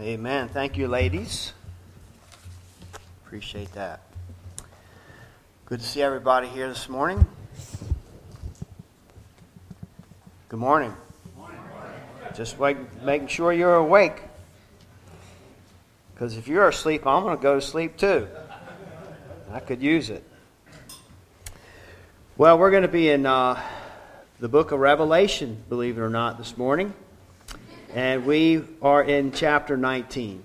Amen. Thank you, ladies. Appreciate that. Good to see everybody here this morning. Good morning. Just wait, making sure you're awake. Because if you're asleep, I'm going to go to sleep too. I could use it. Well, we're going to be in uh, the book of Revelation, believe it or not, this morning and we are in chapter 19.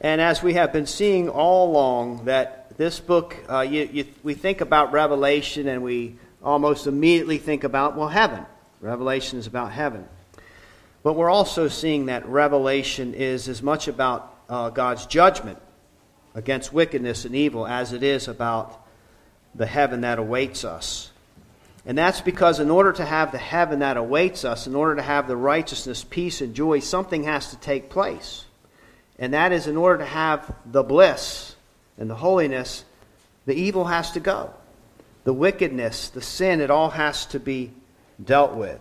And as we have been seeing all along, that this book, uh, you, you, we think about Revelation and we almost immediately think about, well, heaven. Revelation is about heaven. But we're also seeing that Revelation is as much about uh, God's judgment against wickedness and evil as it is about the heaven that awaits us. And that's because, in order to have the heaven that awaits us, in order to have the righteousness, peace, and joy, something has to take place. And that is, in order to have the bliss and the holiness, the evil has to go. The wickedness, the sin, it all has to be dealt with.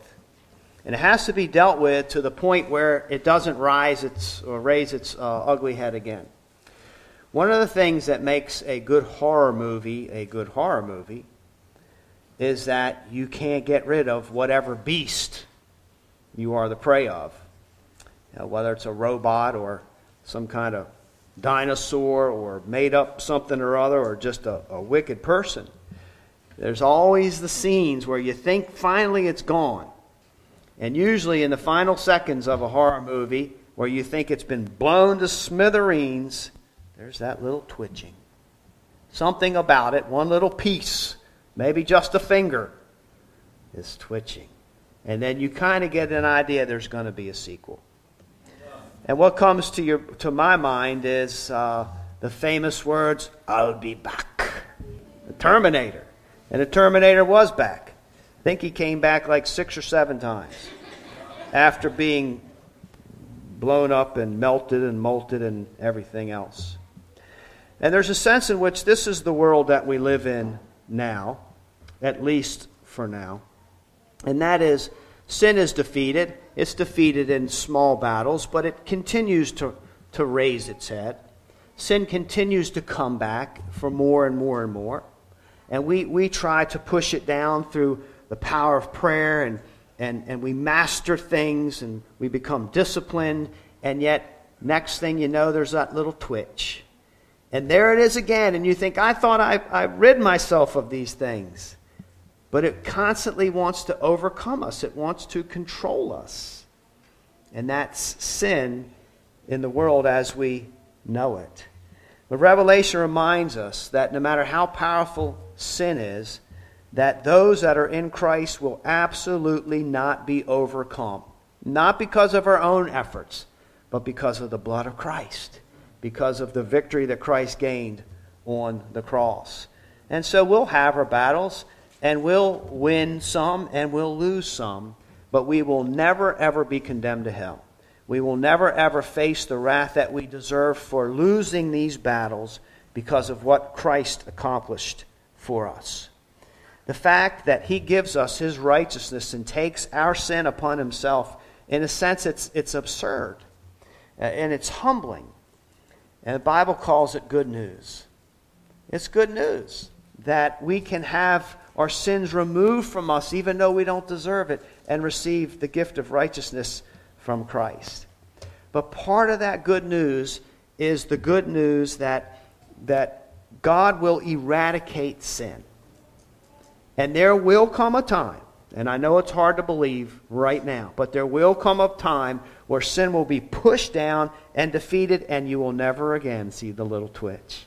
And it has to be dealt with to the point where it doesn't rise its, or raise its uh, ugly head again. One of the things that makes a good horror movie a good horror movie is that you can't get rid of whatever beast you are the prey of. You know, whether it's a robot or some kind of dinosaur or made up something or other or just a, a wicked person. There's always the scenes where you think finally it's gone. And usually in the final seconds of a horror movie, where you think it's been blown to smithereens, there's that little twitching. Something about it, one little piece maybe just a finger, is twitching. And then you kind of get an idea there's going to be a sequel. And what comes to, your, to my mind is uh, the famous words, I'll be back. The Terminator. And the Terminator was back. I think he came back like six or seven times after being blown up and melted and molted and everything else. And there's a sense in which this is the world that we live in now, at least for now. And that is sin is defeated. It's defeated in small battles, but it continues to, to raise its head. Sin continues to come back for more and more and more. And we, we try to push it down through the power of prayer, and, and, and we master things, and we become disciplined, and yet, next thing you know, there's that little twitch and there it is again. And you think, I thought I, I rid myself of these things. But it constantly wants to overcome us, it wants to control us. And that's sin in the world as we know it. The Revelation reminds us that no matter how powerful sin is, that those that are in Christ will absolutely not be overcome. Not because of our own efforts, but because of the blood of Christ because of the victory that Christ gained on the cross. And so we'll have our battles, and we'll win some, and we'll lose some, but we will never, ever be condemned to hell. We will never, ever face the wrath that we deserve for losing these battles because of what Christ accomplished for us. The fact that he gives us his righteousness and takes our sin upon himself, in a sense, it's, it's absurd uh, and it's humbling. And the Bible calls it good news. It's good news that we can have our sins removed from us even though we don't deserve it and receive the gift of righteousness from Christ. But part of that good news is the good news that, that God will eradicate sin. And there will come a time, and I know it's hard to believe right now, but there will come a time where sin will be pushed down and defeated, and you will never again see the little twitch.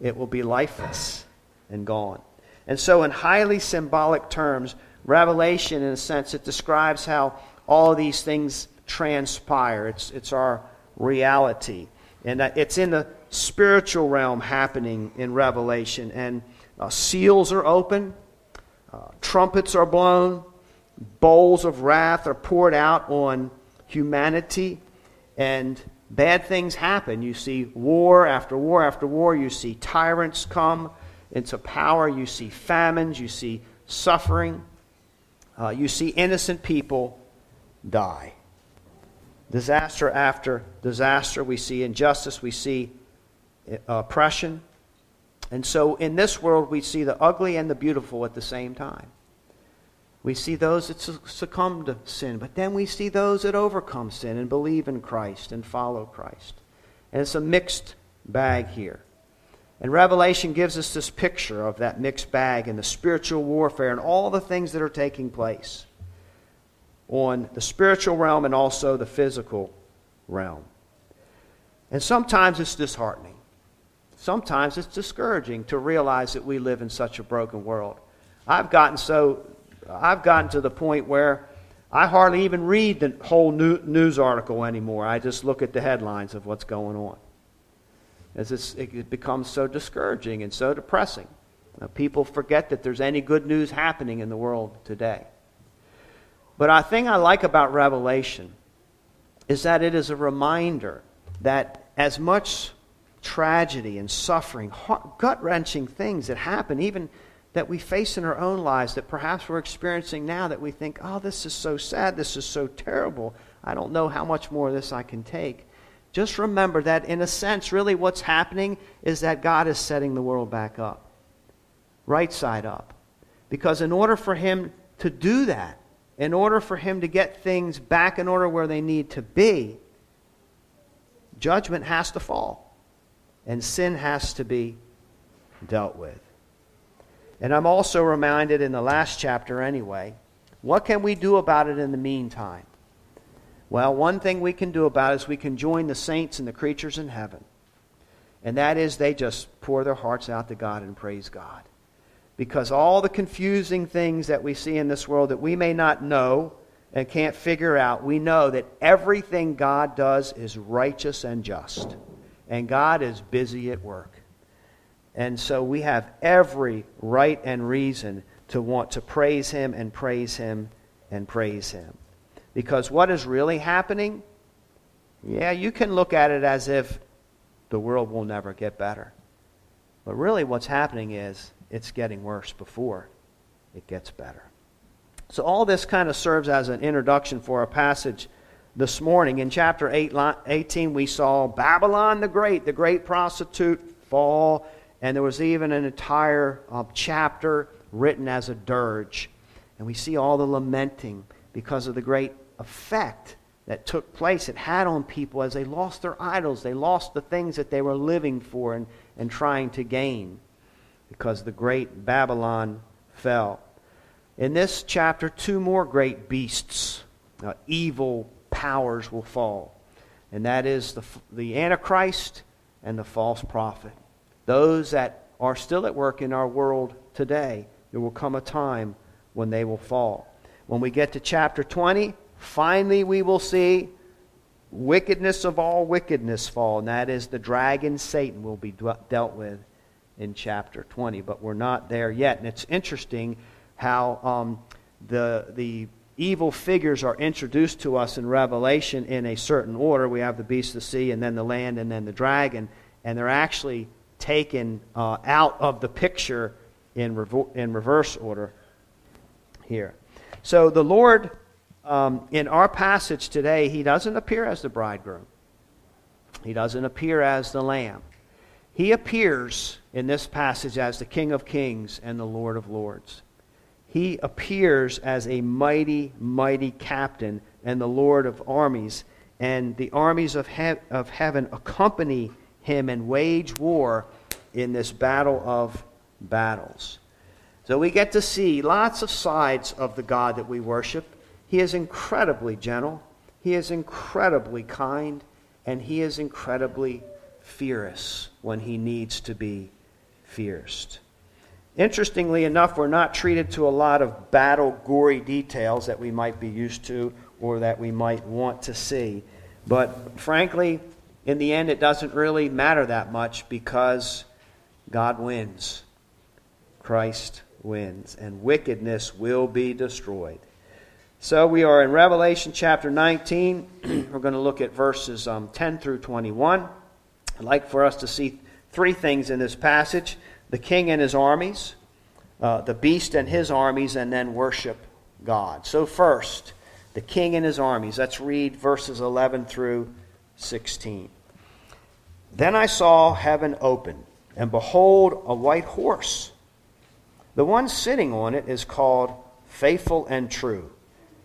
It will be lifeless and gone. And so, in highly symbolic terms, Revelation, in a sense, it describes how all these things transpire. It's, it's our reality. And it's in the spiritual realm happening in Revelation. And uh, seals are open, uh, trumpets are blown, bowls of wrath are poured out on humanity, and bad things happen. You see war after war after war. You see tyrants come into power. You see famines. You see suffering. Uh, you see innocent people die. disaster after disaster. We see injustice, we see uh, oppression. And so in this world, we see the ugly and the beautiful at the same time. We see those that succumb to sin, but then we see those that overcome sin and believe in Christ and follow Christ. And it's a mixed bag here. And Revelation gives us this picture of that mixed bag and the spiritual warfare and all the things that are taking place on the spiritual realm and also the physical realm. And sometimes it's disheartening. Sometimes it's discouraging to realize that we live in such a broken world. I've gotten so I've gotten to the point where I hardly even read the whole news article anymore. I just look at the headlines of what's going on as it becomes so discouraging and so depressing. Now, people forget that there's any good news happening in the world today. But a thing I like about Revelation is that it is a reminder that as much tragedy and suffering, gut wrenching things that happen, even that we face in our own lives, that perhaps we're experiencing now, that we think, oh, this is so sad, this is so terrible, I don't know how much more of this I can take just remember that, in a sense, really what's happening is that God is setting the world back up, right side up. Because in order for Him to do that, in order for Him to get things back in order where they need to be, judgment has to fall, and sin has to be dealt with. And I'm also reminded in the last chapter, anyway, what can we do about it in the meantime? Well, one thing we can do about it is we can join the saints and the creatures in heaven. And that is they just pour their hearts out to God and praise God. Because all the confusing things that we see in this world that we may not know and can't figure out, we know that everything God does is righteous and just. And God is busy at work. And so we have every right and reason to want to praise Him and praise Him and praise Him. Because what is really happening? Yeah, you can look at it as if the world will never get better. But really, what's happening is it's getting worse before it gets better. So, all this kind of serves as an introduction for our passage this morning. In chapter 18, we saw Babylon the Great, the great prostitute, fall, and there was even an entire uh, chapter written as a dirge. And we see all the lamenting because of the great effect that took place it had on people as they lost their idols. They lost the things that they were living for and, and trying to gain because the great Babylon fell. In this chapter, two more great beasts, uh, evil powers will fall. And that is the, the Antichrist and the false prophet. Those that are still at work in our world today, there will come a time when they will fall. When we get to chapter 20, Finally, we will see wickedness of all wickedness fall, and that is the dragon Satan will be dealt with in chapter 20. But we're not there yet. And it's interesting how um, the, the evil figures are introduced to us in Revelation in a certain order. We have the beast of the sea, and then the land, and then the dragon. And they're actually taken uh, out of the picture in, revo- in reverse order here. So the Lord um, in our passage today, he doesn't appear as the bridegroom, he doesn't appear as the lamb. He appears in this passage as the King of Kings and the Lord of Lords. He appears as a mighty, mighty captain and the Lord of armies, and the armies of, he- of heaven accompany him and wage war in this battle of battles. So we get to see lots of sides of the God that we worship. He is incredibly gentle, he is incredibly kind, and he is incredibly fierce when he needs to be fierce. Interestingly enough, we're not treated to a lot of battle gory details that we might be used to or that we might want to see. But frankly, in the end, it doesn't really matter that much because God wins. Christ wins, and wickedness will be destroyed. So we are in Revelation chapter 19. We're going to look at verses um, 10 through 21. I'd like for us to see three things in this passage the king and his armies, uh, the beast and his armies, and then worship God. So, first, the king and his armies. Let's read verses 11 through 16. Then I saw heaven open, and behold, a white horse. The one sitting on it is called Faithful and True,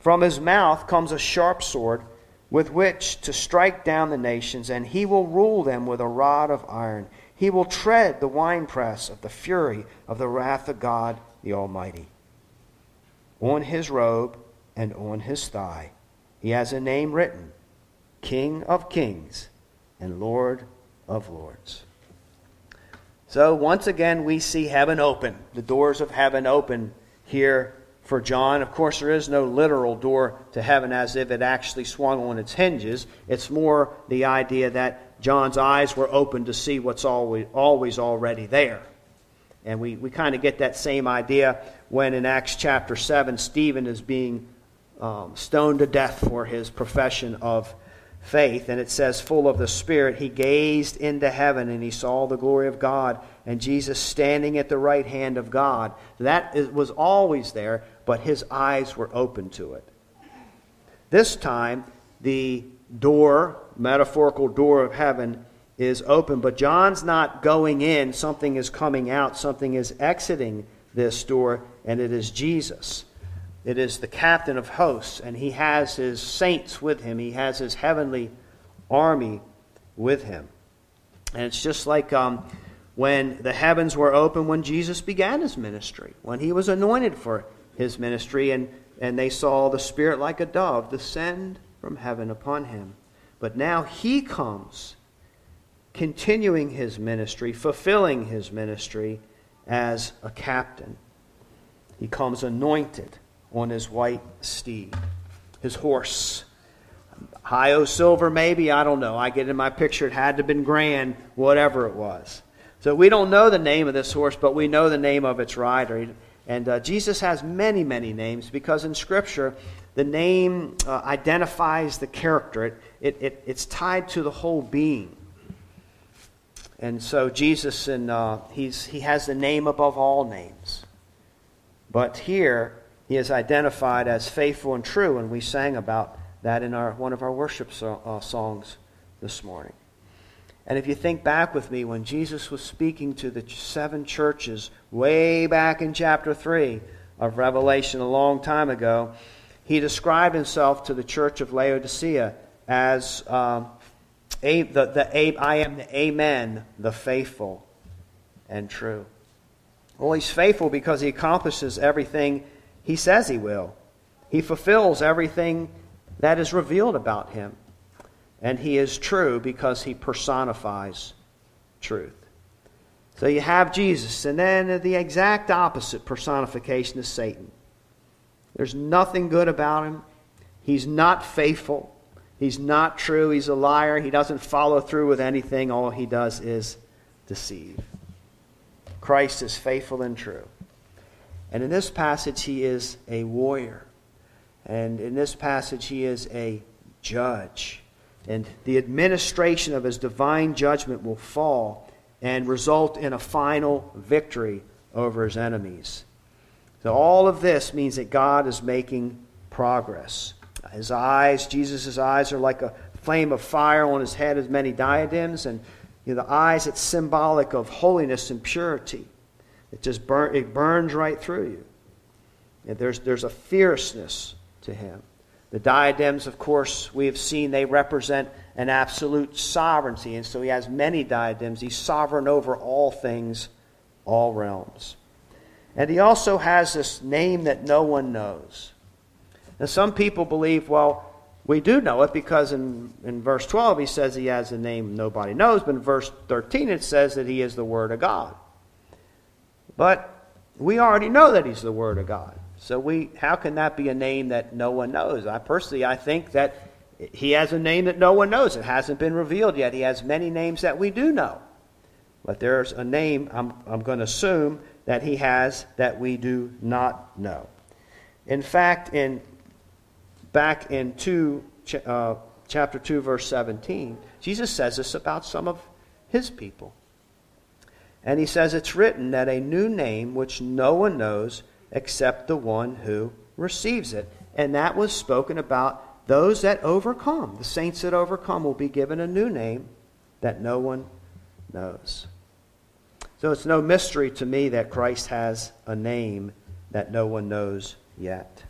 From his mouth comes a sharp sword with which to strike down the nations, and he will rule them with a rod of iron. He will tread the winepress of the fury of the wrath of God the Almighty. On his robe and on his thigh, he has a name written King of Kings and Lord of Lords. So once again, we see heaven open, the doors of heaven open here for John. Of course, there is no literal door to heaven as if it actually swung on its hinges. It's more the idea that John's eyes were open to see what's always, always already there. And we, we kind of get that same idea when in Acts chapter 7, Stephen is being um, stoned to death for his profession of faith. And it says, full of the Spirit, he gazed into heaven and he saw the glory of God and Jesus standing at the right hand of God. That is, was always there, but his eyes were open to it. This time, the door, metaphorical door of heaven, is open, but John's not going in. Something is coming out, something is exiting this door, and it is Jesus. It is the captain of hosts, and he has his saints with him. He has his heavenly army with him. And it's just like um, when the heavens were open when Jesus began his ministry, when he was anointed for his ministry, and, and they saw the Spirit like a dove descend from heaven upon him. But now he comes, continuing his ministry, fulfilling his ministry as a captain. He comes anointed on his white steed, his horse. High o silver, maybe, I don't know. I get in my picture, it had to have been grand, whatever it was. So we don't know the name of this horse, but we know the name of its rider. And uh, Jesus has many, many names because in Scripture, the name uh, identifies the character, it, it, it, it's tied to the whole being. And so Jesus, and uh, he's, he has the name above all names. But here, he is identified as faithful and true, and we sang about that in our, one of our worship so, uh, songs this morning. And if you think back with me, when Jesus was speaking to the seven churches way back in chapter 3 of Revelation a long time ago, he described himself to the church of Laodicea as um, a, the, the a, I am the Amen, the faithful and true. Well, he's faithful because he accomplishes everything he says he will. He fulfills everything that is revealed about him. And he is true because he personifies truth. So you have Jesus, and then the exact opposite personification is Satan. There's nothing good about him. He's not faithful. He's not true. He's a liar. He doesn't follow through with anything. All he does is deceive. Christ is faithful and true. And in this passage, he is a warrior. And in this passage, he is a judge. And the administration of his divine judgment will fall and result in a final victory over his enemies. So, all of this means that God is making progress. His eyes, Jesus' eyes, are like a flame of fire on his head, as many diadems. And you know, the eyes, it's symbolic of holiness and purity. It just burn, it burns right through you. And there's, there's a fierceness to him. The diadems, of course, we have seen they represent an absolute sovereignty. And so he has many diadems. He's sovereign over all things, all realms. And he also has this name that no one knows. Now, some people believe, well, we do know it because in, in verse 12 he says he has a name nobody knows, but in verse 13 it says that he is the Word of God. But we already know that he's the Word of God. So we, how can that be a name that no one knows? I personally, I think that he has a name that no one knows. It hasn't been revealed yet. He has many names that we do know. But there's a name I'm, I'm going to assume that he has that we do not know. In fact, in back in two, uh, chapter 2, verse 17, Jesus says this about some of his people. And he says, It's written that a new name which no one knows except the one who receives it. And that was spoken about those that overcome. The saints that overcome will be given a new name that no one knows. So it's no mystery to me that Christ has a name that no one knows yet.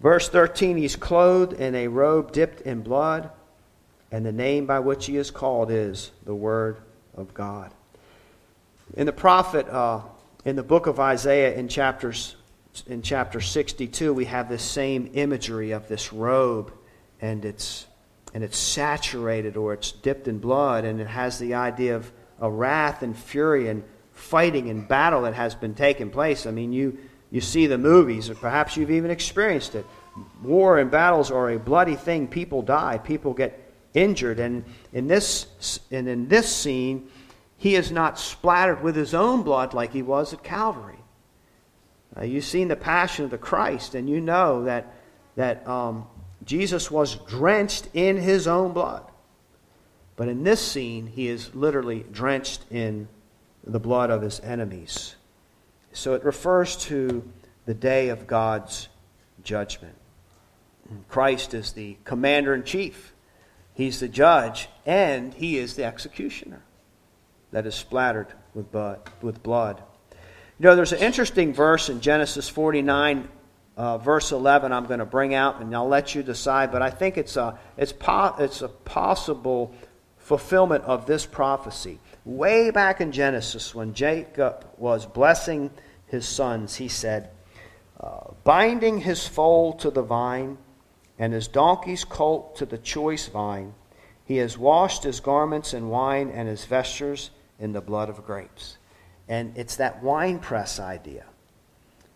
Verse 13 He's clothed in a robe dipped in blood, and the name by which he is called is the Word of God. In the prophet, uh, in the book of Isaiah, in chapters in chapter 62, we have this same imagery of this robe, and it's and it's saturated or it's dipped in blood, and it has the idea of a wrath and fury and fighting and battle that has been taking place. I mean, you you see the movies, or perhaps you've even experienced it. War and battles are a bloody thing. People die, people get injured. And in this, and in this scene, he is not splattered with his own blood like he was at Calvary. Uh, you've seen the passion of the Christ, and you know that, that um, Jesus was drenched in his own blood. But in this scene, he is literally drenched in the blood of his enemies. So it refers to the day of God's judgment. Christ is the commander in chief, he's the judge, and he is the executioner that is splattered with blood. You know, there's an interesting verse in Genesis 49, uh, verse 11, I'm going to bring out, and I'll let you decide, but I think it's a, it's, po- it's a possible fulfillment of this prophecy. Way back in Genesis, when Jacob was blessing his sons, he said, uh, Binding his foal to the vine, and his donkey's colt to the choice vine, he has washed his garments in wine and his vestures in the blood of grapes. And it's that wine press idea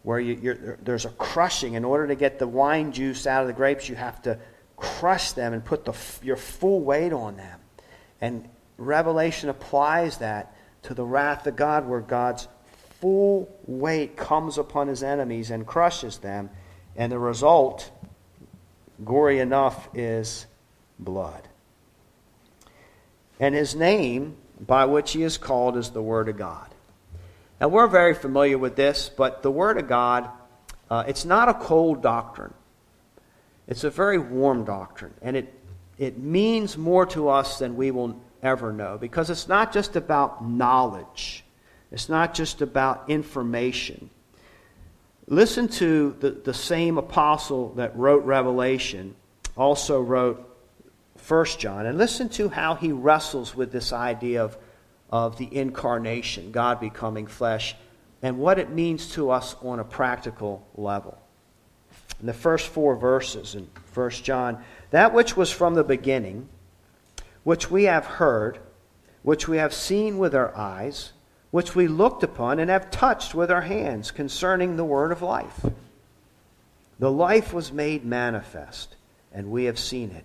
where you, there's a crushing. In order to get the wine juice out of the grapes, you have to crush them and put the, your full weight on them. And Revelation applies that to the wrath of God, where God's full weight comes upon his enemies and crushes them. And the result, gory enough, is blood. And his name, by which he is called, is the Word of God. Now, we're very familiar with this, but the Word of God, uh, it's not a cold doctrine. It's a very warm doctrine. And it, it means more to us than we will ever know because it's not just about knowledge, it's not just about information. Listen to the, the same apostle that wrote Revelation, also wrote First John, and listen to how he wrestles with this idea of, of the incarnation, God becoming flesh, and what it means to us on a practical level. In the first four verses in First John, that which was from the beginning, which we have heard, which we have seen with our eyes, which we looked upon and have touched with our hands concerning the word of life. The life was made manifest, and we have seen it,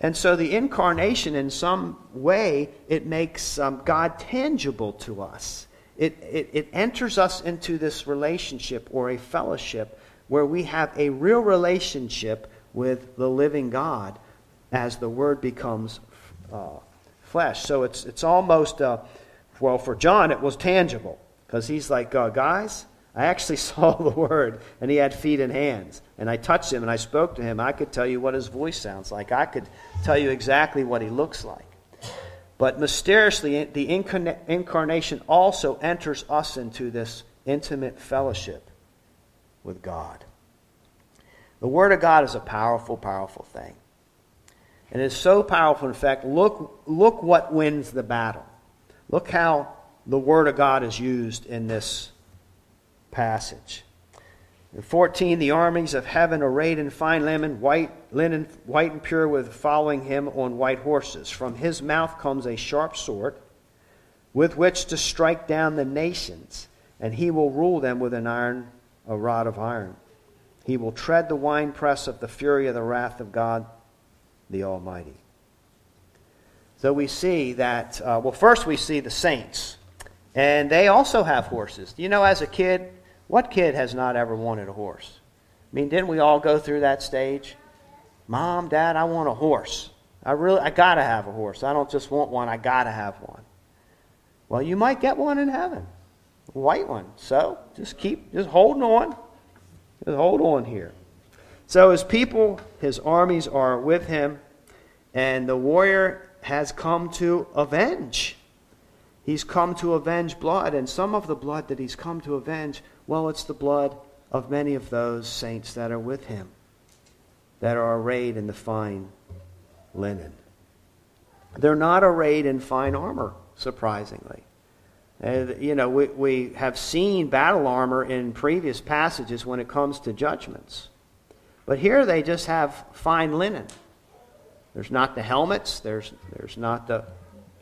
And so the incarnation, in some way, it makes um, God tangible to us. It, it, it enters us into this relationship or a fellowship where we have a real relationship with the living God as the Word becomes uh, flesh. So it's, it's almost, uh, well, for John, it was tangible because he's like, uh, guys, I actually saw the Word, and he had feet and hands. And I touched him and I spoke to him. I could tell you what his voice sounds like, I could tell you exactly what he looks like. But mysteriously, the incarnation also enters us into this intimate fellowship with God. The Word of God is a powerful, powerful thing. And it's so powerful. In fact, look, look what wins the battle. Look how the Word of God is used in this passage. In 14, the armies of heaven arrayed in fine linen, white, linen, white and pure, with following him on white horses. From his mouth comes a sharp sword, with which to strike down the nations, and he will rule them with an iron, a rod of iron. He will tread the winepress of the fury of the wrath of God the Almighty. So we see that, uh, well, first we see the saints, and they also have horses. You know, as a kid, what kid has not ever wanted a horse? I mean, didn't we all go through that stage? Mom, Dad, I want a horse. I really, I gotta have a horse. I don't just want one, I gotta have one. Well, you might get one in heaven, a white one. So just keep, just holding on. Just hold on here. So his people, his armies are with him, and the warrior has come to avenge. He's come to avenge blood, and some of the blood that he's come to avenge well, it's the blood of many of those saints that are with him, that are arrayed in the fine linen. They're not arrayed in fine armor, surprisingly. Uh, you know, we, we have seen battle armor in previous passages when it comes to judgments. But here they just have fine linen. There's not the helmets, there's, there's not the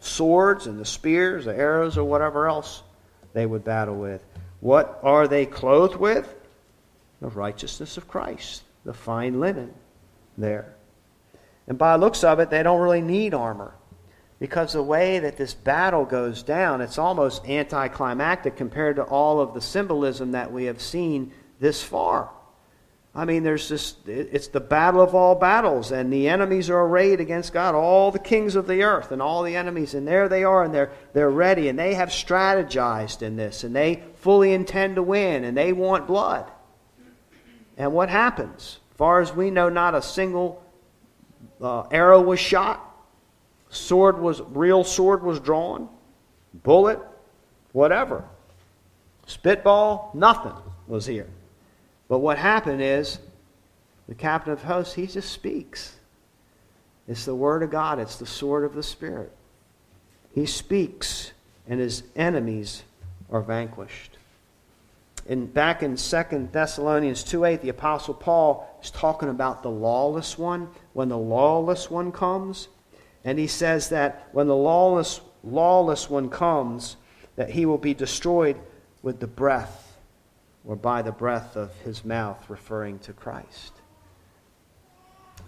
swords and the spears, the arrows, or whatever else they would battle with. What are they clothed with? The righteousness of Christ, the fine linen there. And by looks of it, they don't really need armor. Because the way that this battle goes down, it's almost anticlimactic compared to all of the symbolism that we have seen this far. I mean, there's this, it's the battle of all battles, and the enemies are arrayed against God, all the kings of the earth and all the enemies, and there they are, and they're, they're ready, and they have strategized in this, and they fully intend to win, and they want blood. And what happens? Far as we know, not a single uh, arrow was shot, sword was, real sword was drawn, bullet, whatever. Spitball, nothing was here. But what happened is the captain of hosts, he just speaks. It's the word of God, it's the sword of the Spirit. He speaks, and his enemies are vanquished. And back in 2 Thessalonians 2 8, the Apostle Paul is talking about the lawless one. When the lawless one comes, and he says that when the lawless, lawless one comes, that he will be destroyed with the breath or by the breath of his mouth, referring to Christ.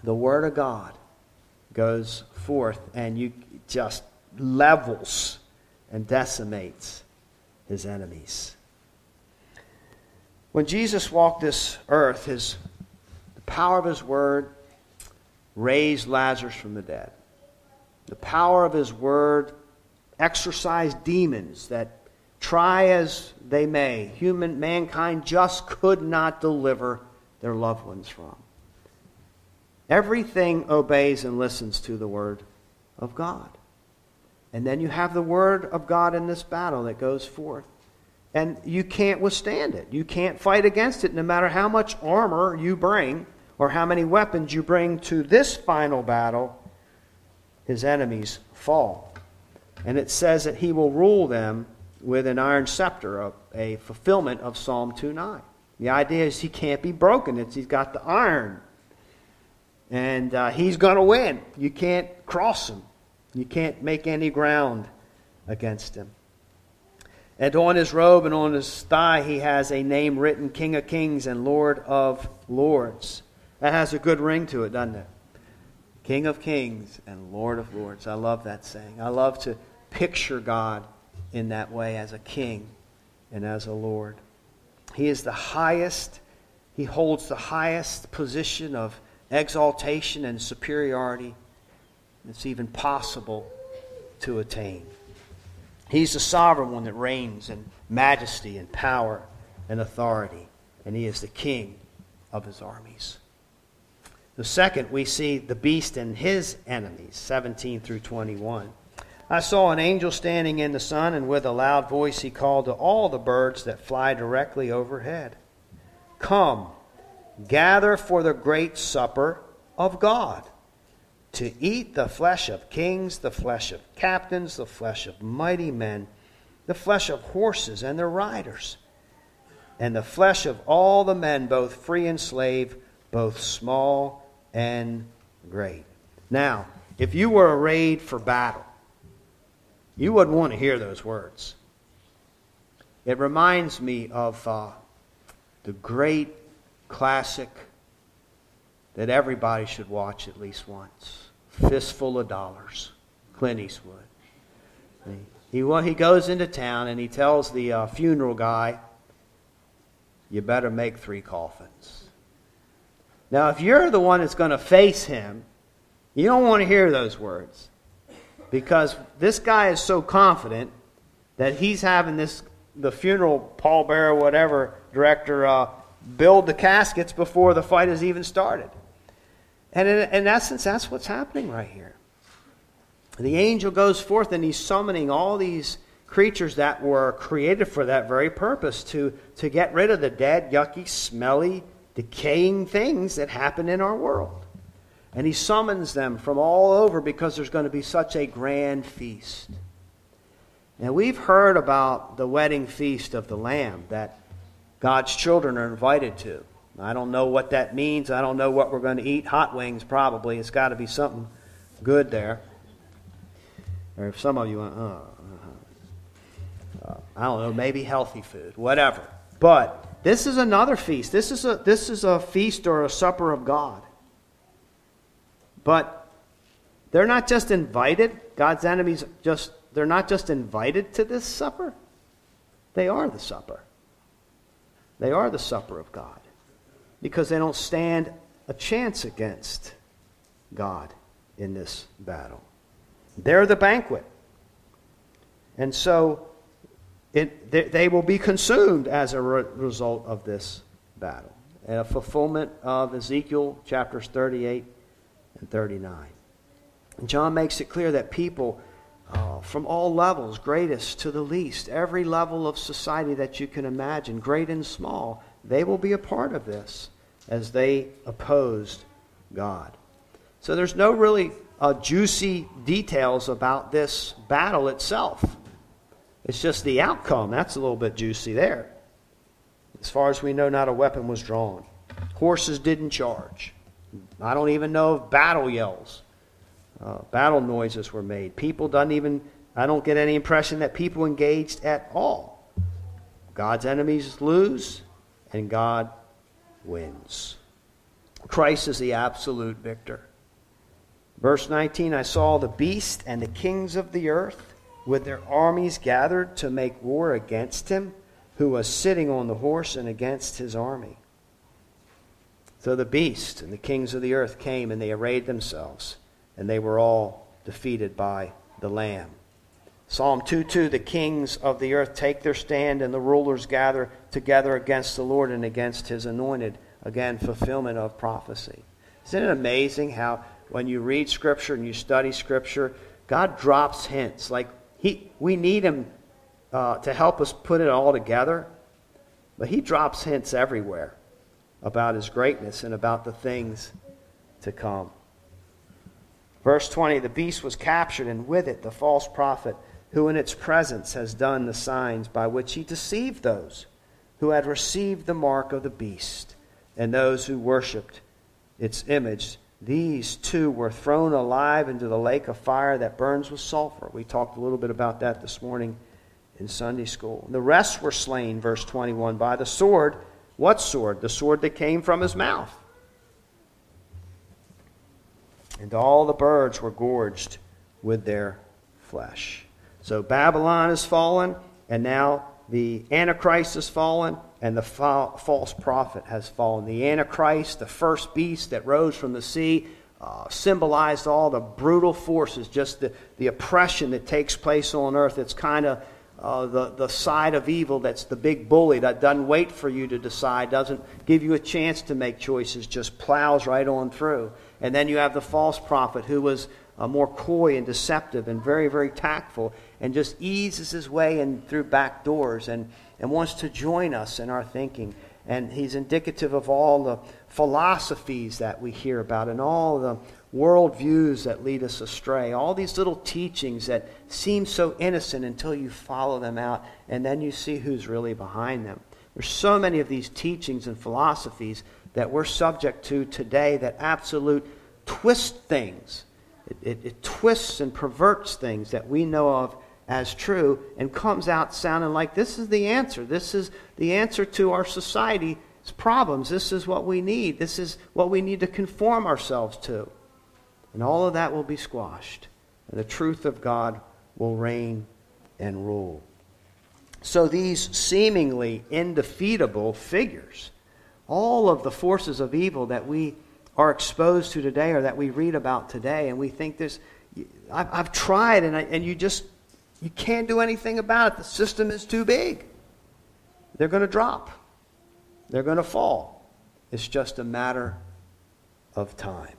The Word of God goes forth and you just levels and decimates his enemies. When Jesus walked this earth, his, the power of his word raised Lazarus from the dead. The power of his word exorcised demons that Try as they may, human mankind just could not deliver their loved ones from. Everything obeys and listens to the word of God. And then you have the word of God in this battle that goes forth. And you can't withstand it. You can't fight against it no matter how much armor you bring or how many weapons you bring to this final battle. His enemies fall. And it says that he will rule them with an iron scepter, a, a fulfillment of Psalm 2.9. The idea is he can't be broken. It's, he's got the iron. And uh, he's going to win. You can't cross him. You can't make any ground against him. And on his robe and on his thigh, he has a name written King of Kings and Lord of Lords. That has a good ring to it, doesn't it? King of Kings and Lord of Lords. I love that saying. I love to picture God in that way as a king and as a Lord. He is the highest, he holds the highest position of exaltation and superiority that's even possible to attain. He's the sovereign one that reigns in majesty and power and authority, and he is the king of his armies. The second, we see the beast and his enemies, 17 through 21. I saw an angel standing in the sun, and with a loud voice he called to all the birds that fly directly overhead Come, gather for the great supper of God, to eat the flesh of kings, the flesh of captains, the flesh of mighty men, the flesh of horses and their riders, and the flesh of all the men, both free and slave, both small and great. Now, if you were arrayed for battle, you wouldn't want to hear those words. It reminds me of uh, the great classic that everybody should watch at least once Fistful of Dollars, Clint Eastwood. He, he, he goes into town and he tells the uh, funeral guy, You better make three coffins. Now, if you're the one that's going to face him, you don't want to hear those words. Because this guy is so confident that he's having this the funeral pallbearer, whatever director, uh, build the caskets before the fight has even started. And in, in essence, that's what's happening right here. The angel goes forth and he's summoning all these creatures that were created for that very purpose to, to get rid of the dead, yucky, smelly, decaying things that happen in our world. And he summons them from all over because there's going to be such a grand feast. Now, we've heard about the wedding feast of the Lamb that God's children are invited to. I don't know what that means. I don't know what we're going to eat. Hot wings, probably. It's got to be something good there. Or if some of you, uh, uh, uh, I don't know, maybe healthy food, whatever. But this is another feast. This is a, this is a feast or a supper of God. But they're not just invited. God's enemies just they're not just invited to this supper, they are the supper. They are the supper of God because they don't stand a chance against God in this battle. They're the banquet. And so it, they, they will be consumed as a re- result of this battle. And a fulfillment of Ezekiel chapters 38 and 39. And John makes it clear that people uh, from all levels, greatest to the least, every level of society that you can imagine, great and small, they will be a part of this as they opposed God. So there's no really uh, juicy details about this battle itself. It's just the outcome. That's a little bit juicy there. As far as we know, not a weapon was drawn. Horses didn't charge. I don't even know of battle yells uh, battle noises were made. People doesn't even, I don't get any impression that people engaged at all. God's enemies lose, and God wins. Christ is the absolute victor. Verse 19 I saw the beast and the kings of the earth with their armies gathered to make war against him who was sitting on the horse and against his army. So the beast and the kings of the earth came and they arrayed themselves and they were all defeated by the Lamb. Psalm 2 2 The kings of the earth take their stand, and the rulers gather together against the Lord and against his anointed. Again, fulfillment of prophecy. Isn't it amazing how, when you read Scripture and you study Scripture, God drops hints. Like, he, we need Him uh, to help us put it all together, but He drops hints everywhere about His greatness and about the things to come. Verse 20 The beast was captured, and with it the false prophet, who in its presence has done the signs by which he deceived those who had received the mark of the beast and those who worshipped its image. These two were thrown alive into the lake of fire that burns with sulfur. We talked a little bit about that this morning in Sunday school. The rest were slain, verse 21, by the sword. What sword? The sword that came from his mouth and all the birds were gorged with their flesh. So Babylon has fallen, and now the Antichrist has fallen, and the fa- false prophet has fallen. The Antichrist, the first beast that rose from the sea, uh, symbolized all the brutal forces, just the, the oppression that takes place on earth. It's kind of uh, the, the side of evil that's the big bully that doesn't wait for you to decide, doesn't give you a chance to make choices, just plows right on through. And then you have the false prophet who was uh, more coy and deceptive and very, very tactful and just eases his way in through back doors and, and wants to join us in our thinking. And he's indicative of all the philosophies that we hear about and all the worldviews that lead us astray, all these little teachings that seem so innocent until you follow them out and then you see who's really behind them. There's so many of these teachings and philosophies that we're subject to today that absolute twist things. It, it, it twists and perverts things that we know of as true and comes out sounding like this is the answer. This is the answer to our society's problems. This is what we need. This is what we need to conform ourselves to. And all of that will be squashed. And the truth of God will reign and rule. So these seemingly indefeatable figures, all of the forces of evil that we are exposed to today or that we read about today, and we think this, I've, tried, and, I, and you just, you can't do anything about it. The system is too big. They're going to drop. They're going to fall. It's just a matter of time.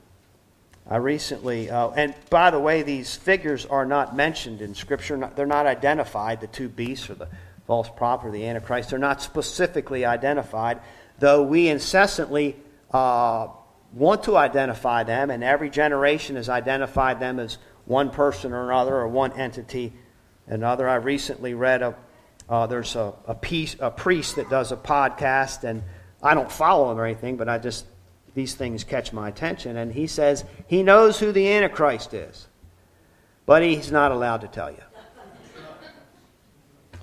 I recently, uh, and by the way, these figures are not mentioned in Scripture. They're not identified, the two beasts or the false prophet or the Antichrist. They're not specifically identified, though we incessantly uh, want to identify them, and every generation has identified them as one person or another or one entity another. I recently read a, uh, there's a, a, piece, a priest that does a podcast, and I don't follow him or anything, but I just these things catch my attention. And he says he knows who the Antichrist is, but he's not allowed to tell you.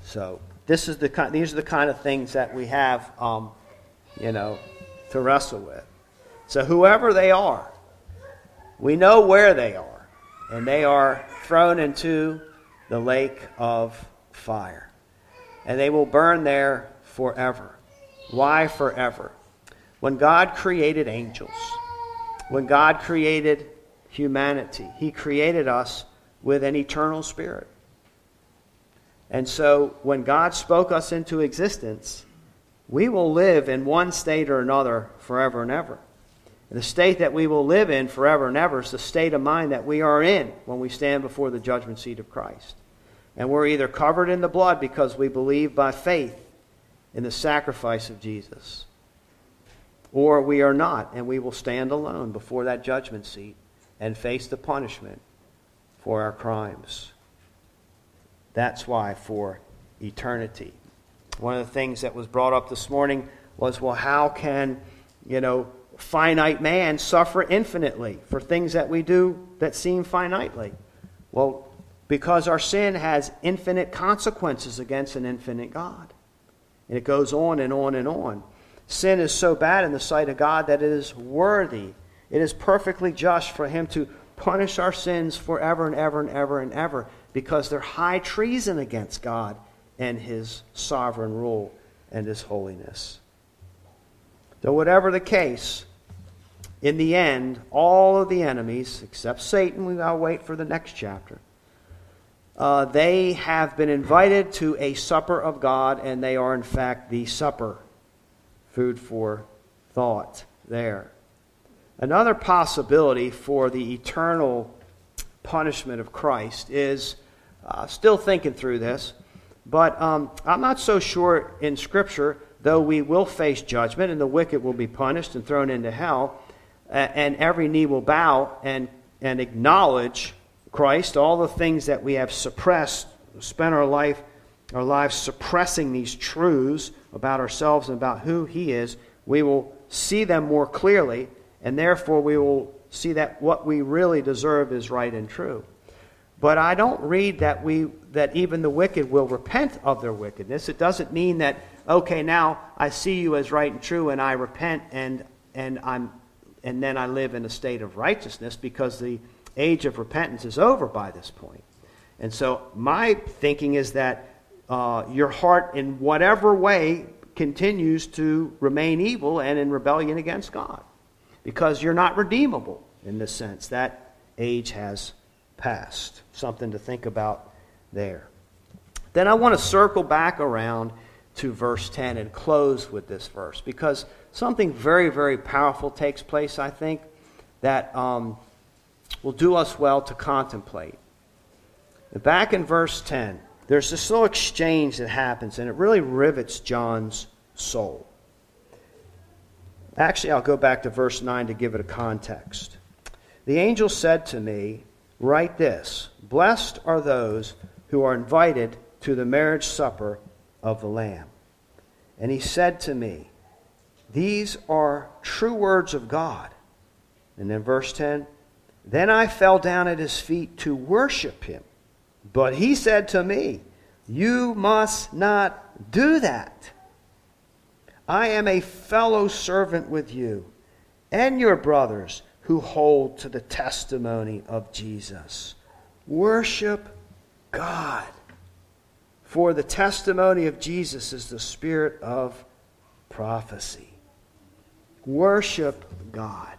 So this is the kind, these are the kind of things that we have, um, you know, to wrestle with. So whoever they are, we know where they are, and they are thrown into the lake of fire, and they will burn there forever. Why forever? When God created angels, when God created humanity, He created us with an eternal spirit. And so when God spoke us into existence, we will live in one state or another forever and ever. the state that we will live in forever and ever is the state of mind that we are in when we stand before the judgment seat of Christ. And we're either covered in the blood because we believe by faith in the sacrifice of Jesus or we are not, and we will stand alone before that judgment seat and face the punishment for our crimes. That's why, for eternity. One of the things that was brought up this morning was well, how can, you know, finite man suffer infinitely for things that we do that seem finitely? Well, because our sin has infinite consequences against an infinite God. And it goes on and on and on. Sin is so bad in the sight of God that it is worthy, it is perfectly just for Him to punish our sins forever and ever and ever and ever because they're high treason against God and His sovereign rule and His holiness. So, whatever the case, in the end, all of the enemies, except Satan, we gotta wait for the next chapter, uh, they have been invited to a supper of God, and they are, in fact, the supper food for thought there. Another possibility for the eternal punishment of Christ is uh, still thinking through this, but um, I'm not so sure in Scripture, though we will face judgment and the wicked will be punished and thrown into hell, and every knee will bow and, and acknowledge Christ, all the things that we have suppressed, spent our life our lives suppressing these truths about ourselves and about who He is, we will see them more clearly, and therefore we will see that what we really deserve is right and true. But I don't read that we that even the wicked will repent of their wickedness. It doesn't mean that okay, now I see you as right and true and I repent and and I'm and then I live in a state of righteousness because the age of repentance is over by this point. And so my thinking is that uh, your heart in whatever way continues to remain evil and in rebellion against God because you're not redeemable in this sense. That age has passed. Something to think about there. Then I want to circle back around to verse 10 and close with this verse because something very, very powerful takes place, I think, that um, will do us well to contemplate. Back in verse 10, there's this little exchange that happens, and it really rivets John's soul. Actually, I'll go back to verse 9 to give it a context. The angel said to me, Write this Blessed are those who are invited to the marriage supper of the Lamb. And he said to me, These are true words of God. And then verse 10 Then I fell down at his feet to worship him. But he said to me, You must not do that. I am a fellow servant with you and your brothers who hold to the testimony of Jesus. Worship God. For the testimony of Jesus is the spirit of prophecy. Worship God.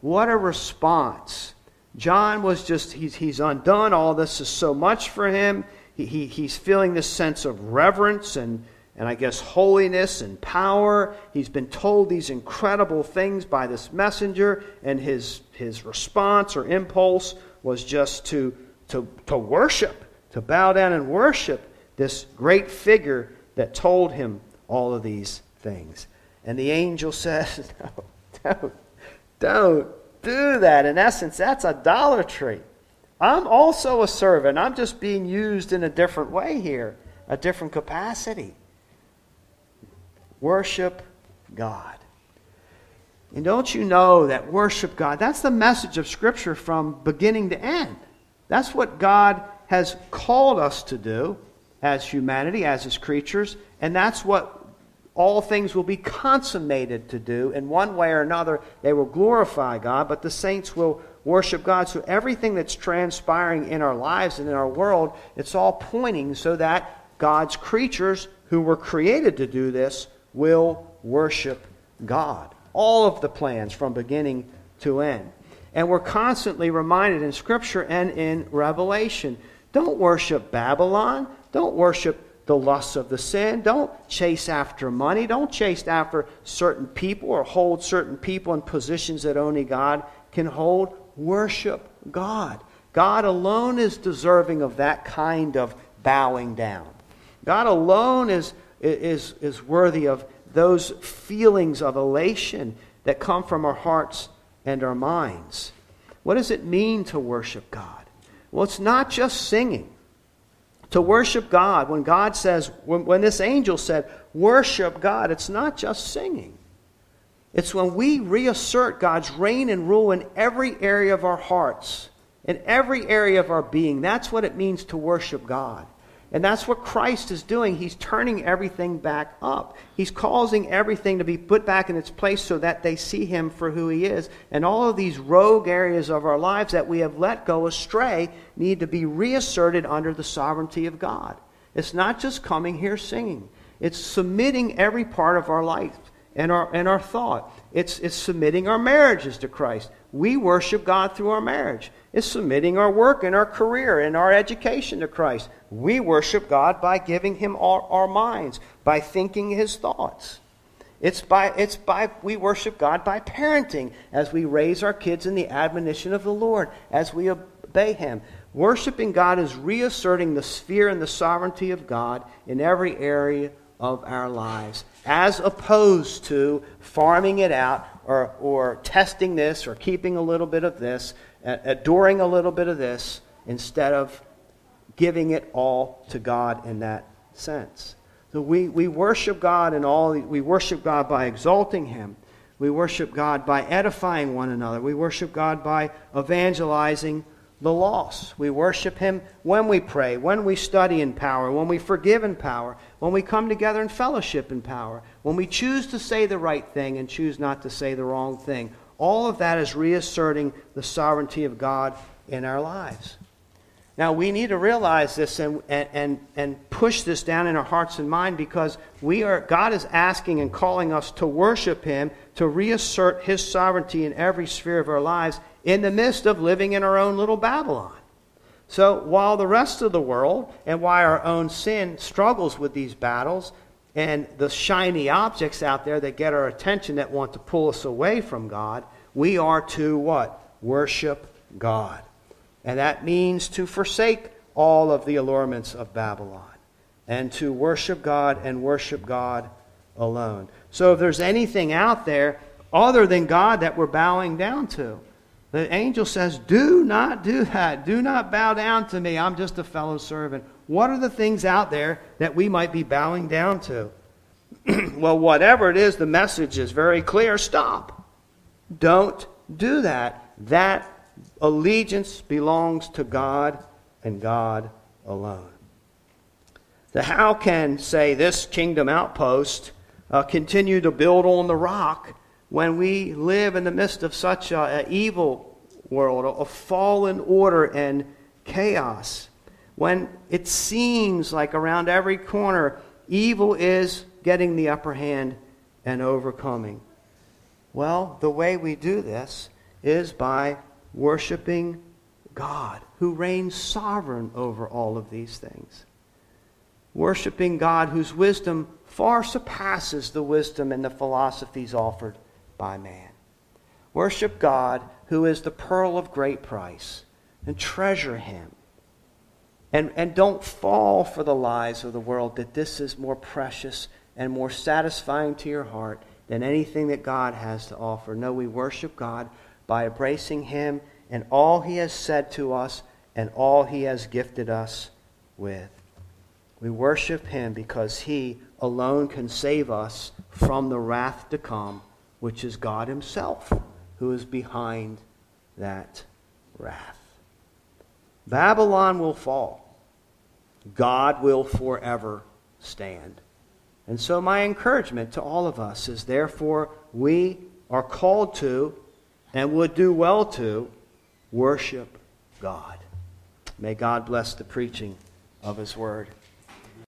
What a response. John was just, he's, he's undone. All this is so much for him. He, he, he's feeling this sense of reverence and, and I guess holiness and power. He's been told these incredible things by this messenger, and his, his response or impulse was just to, to, to worship, to bow down and worship this great figure that told him all of these things. And the angel says, No, don't, don't do that. In essence, that's idolatry. I'm also a servant. I'm just being used in a different way here, a different capacity. Worship God. And don't you know that worship God, that's the message of Scripture from beginning to end. That's what God has called us to do as humanity, as his creatures, and that's what all things will be consummated to do in one way or another. They will glorify God, but the saints will worship God. So everything that's transpiring in our lives and in our world, it's all pointing so that God's creatures who were created to do this will worship God. All of the plans from beginning to end. And we're constantly reminded in Scripture and in Revelation don't worship Babylon. Don't worship the lusts of the sin. Don't chase after money. Don't chase after certain people or hold certain people in positions that only God can hold. Worship God. God alone is deserving of that kind of bowing down. God alone is, is, is worthy of those feelings of elation that come from our hearts and our minds. What does it mean to worship God? Well, it's not just singing to worship God, when God says, when, when this angel said, worship God, it's not just singing. It's when we reassert God's reign and rule in every area of our hearts, in every area of our being. That's what it means to worship God. And that's what Christ is doing. He's turning everything back up. He's causing everything to be put back in its place so that they see him for who he is. And all of these rogue areas of our lives that we have let go astray need to be reasserted under the sovereignty of God. It's not just coming here singing, it's submitting every part of our life and our, and our thought. It's, it's submitting our marriages to Christ. We worship God through our marriage. It's submitting our work and our career and our education to Christ. We worship God by giving Him our, our minds, by thinking His thoughts. It's by, it's by, we worship God by parenting as we raise our kids in the admonition of the Lord, as we obey Him. Worshiping God is reasserting the sphere and the sovereignty of God in every area of our lives, as opposed to farming it out or, or testing this or keeping a little bit of this, adoring a little bit of this, instead of giving it all to God in that sense. So we, we worship God in all, we worship God by exalting Him. We worship God by edifying one another. We worship God by evangelizing the lost. We worship Him when we pray, when we study in power, when we forgive in power, when we come together in fellowship in power, when we choose to say the right thing and choose not to say the wrong thing. All of that is reasserting the sovereignty of God in our lives. Now, we need to realize this and, and, and push this down in our hearts and mind because we are, God is asking and calling us to worship Him, to reassert His sovereignty in every sphere of our lives in the midst of living in our own little Babylon. So, while the rest of the world and why our own sin struggles with these battles and the shiny objects out there that get our attention that want to pull us away from God, we are to what? Worship God. And that means to forsake all of the allurements of Babylon and to worship God and worship God alone. So if there's anything out there other than God that we're bowing down to, The angel says, Do not do that. Do not bow down to me. I'm just a fellow servant. What are the things out there that we might be bowing down to? well, whatever it is, the message is very clear. Stop. Don't do that. That allegiance belongs to God and God alone. The how can say this kingdom outpost uh, continue to build on the rock when we live in the midst of such an evil world, a fallen order and chaos, when it seems like around every corner evil is getting the upper hand and overcoming. Well, the way we do this is by worshiping God, who reigns sovereign over all of these things. Worshiping God, whose wisdom far surpasses the wisdom and the philosophies offered by man. Worship God, who is the pearl of great price, and treasure him. And, and don't fall for the lies of the world that this is more precious and more satisfying to your heart than anything that God has to offer. No, we worship God by embracing him and all he has said to us and all he has gifted us with. We worship him because he alone can save us from the wrath to come which is God Himself who is behind that wrath. Babylon will fall, God will forever stand. And so, my encouragement to all of us is therefore, we are called to and would do well to worship God. May God bless the preaching of His Word.